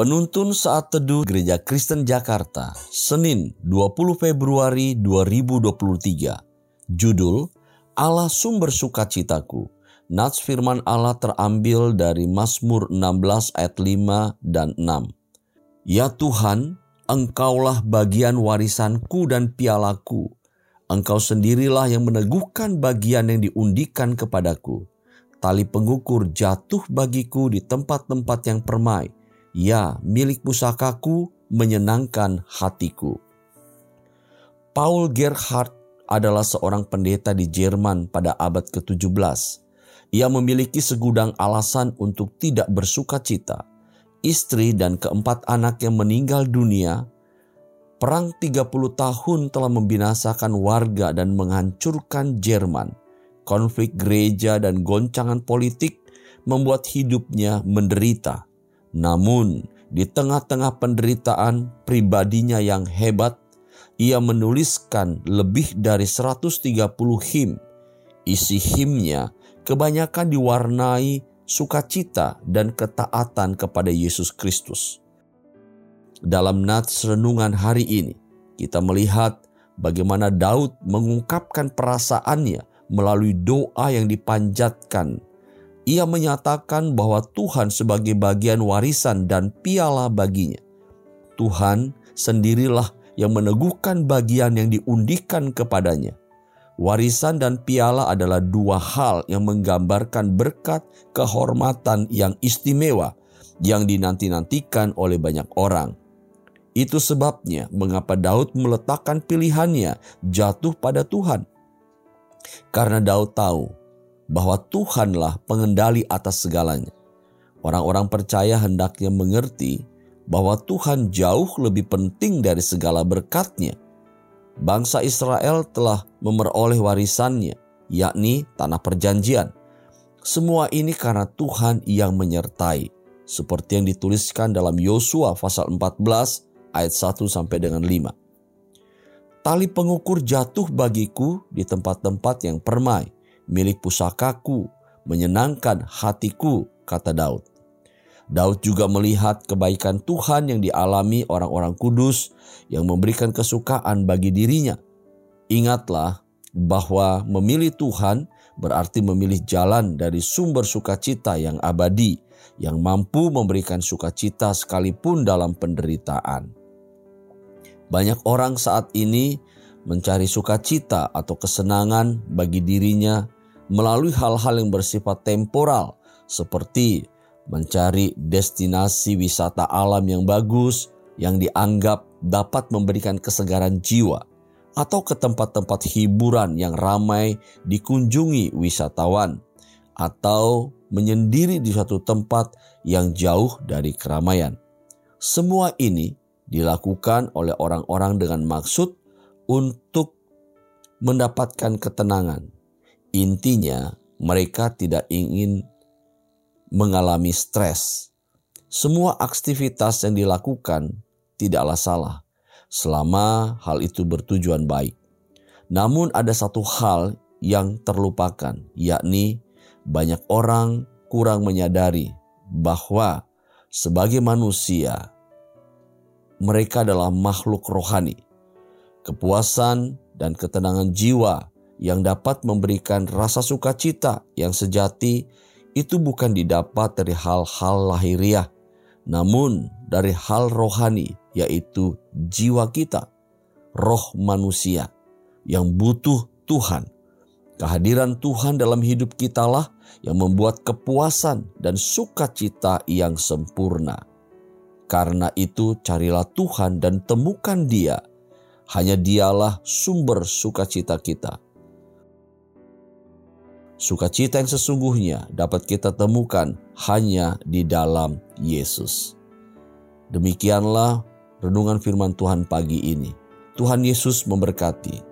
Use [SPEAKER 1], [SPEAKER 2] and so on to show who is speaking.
[SPEAKER 1] Penuntun saat teduh Gereja Kristen Jakarta, Senin 20 Februari 2023. Judul, Allah sumber sukacitaku. Nats firman Allah terambil dari Mazmur 16 ayat 5 dan 6. Ya Tuhan, Engkaulah bagian warisanku dan pialaku. Engkau sendirilah yang meneguhkan bagian yang diundikan kepadaku. Tali pengukur jatuh bagiku di tempat-tempat yang permai Ya, milik pusakaku menyenangkan hatiku. Paul Gerhardt adalah seorang pendeta di Jerman pada abad ke-17. Ia memiliki segudang alasan untuk tidak bersuka cita. Istri dan keempat anak yang meninggal dunia, perang 30 tahun telah membinasakan warga dan menghancurkan Jerman. Konflik gereja dan goncangan politik membuat hidupnya menderita. Namun, di tengah-tengah penderitaan pribadinya yang hebat, ia menuliskan lebih dari 130 him. Isi himnya kebanyakan diwarnai sukacita dan ketaatan kepada Yesus Kristus. Dalam nats renungan hari ini, kita melihat bagaimana Daud mengungkapkan perasaannya melalui doa yang dipanjatkan ia menyatakan bahwa Tuhan sebagai bagian warisan dan piala baginya. Tuhan sendirilah yang meneguhkan bagian yang diundikan kepadanya. Warisan dan piala adalah dua hal yang menggambarkan berkat kehormatan yang istimewa yang dinanti-nantikan oleh banyak orang. Itu sebabnya mengapa Daud meletakkan pilihannya jatuh pada Tuhan. Karena Daud tahu bahwa Tuhanlah pengendali atas segalanya. Orang-orang percaya hendaknya mengerti bahwa Tuhan jauh lebih penting dari segala berkatnya. Bangsa Israel telah memperoleh warisannya, yakni tanah perjanjian. Semua ini karena Tuhan yang menyertai, seperti yang dituliskan dalam Yosua pasal 14 ayat 1 sampai dengan 5. Tali pengukur jatuh bagiku di tempat-tempat yang permai milik pusakaku, menyenangkan hatiku, kata Daud. Daud juga melihat kebaikan Tuhan yang dialami orang-orang kudus yang memberikan kesukaan bagi dirinya. Ingatlah bahwa memilih Tuhan berarti memilih jalan dari sumber sukacita yang abadi, yang mampu memberikan sukacita sekalipun dalam penderitaan. Banyak orang saat ini mencari sukacita atau kesenangan bagi dirinya melalui hal-hal yang bersifat temporal seperti mencari destinasi wisata alam yang bagus yang dianggap dapat memberikan kesegaran jiwa atau ke tempat-tempat hiburan yang ramai dikunjungi wisatawan atau menyendiri di suatu tempat yang jauh dari keramaian. Semua ini dilakukan oleh orang-orang dengan maksud untuk mendapatkan ketenangan, Intinya, mereka tidak ingin mengalami stres. Semua aktivitas yang dilakukan tidaklah salah selama hal itu bertujuan baik. Namun, ada satu hal yang terlupakan, yakni banyak orang kurang menyadari bahwa sebagai manusia, mereka adalah makhluk rohani. Kepuasan dan ketenangan jiwa yang dapat memberikan rasa sukacita yang sejati itu bukan didapat dari hal-hal lahiriah, namun dari hal rohani, yaitu jiwa kita, roh manusia yang butuh Tuhan. Kehadiran Tuhan dalam hidup kita lah yang membuat kepuasan dan sukacita yang sempurna. Karena itu, carilah Tuhan dan temukan Dia. Hanya Dialah sumber sukacita kita. Sukacita yang sesungguhnya dapat kita temukan hanya di dalam Yesus. Demikianlah renungan firman Tuhan pagi ini. Tuhan Yesus memberkati.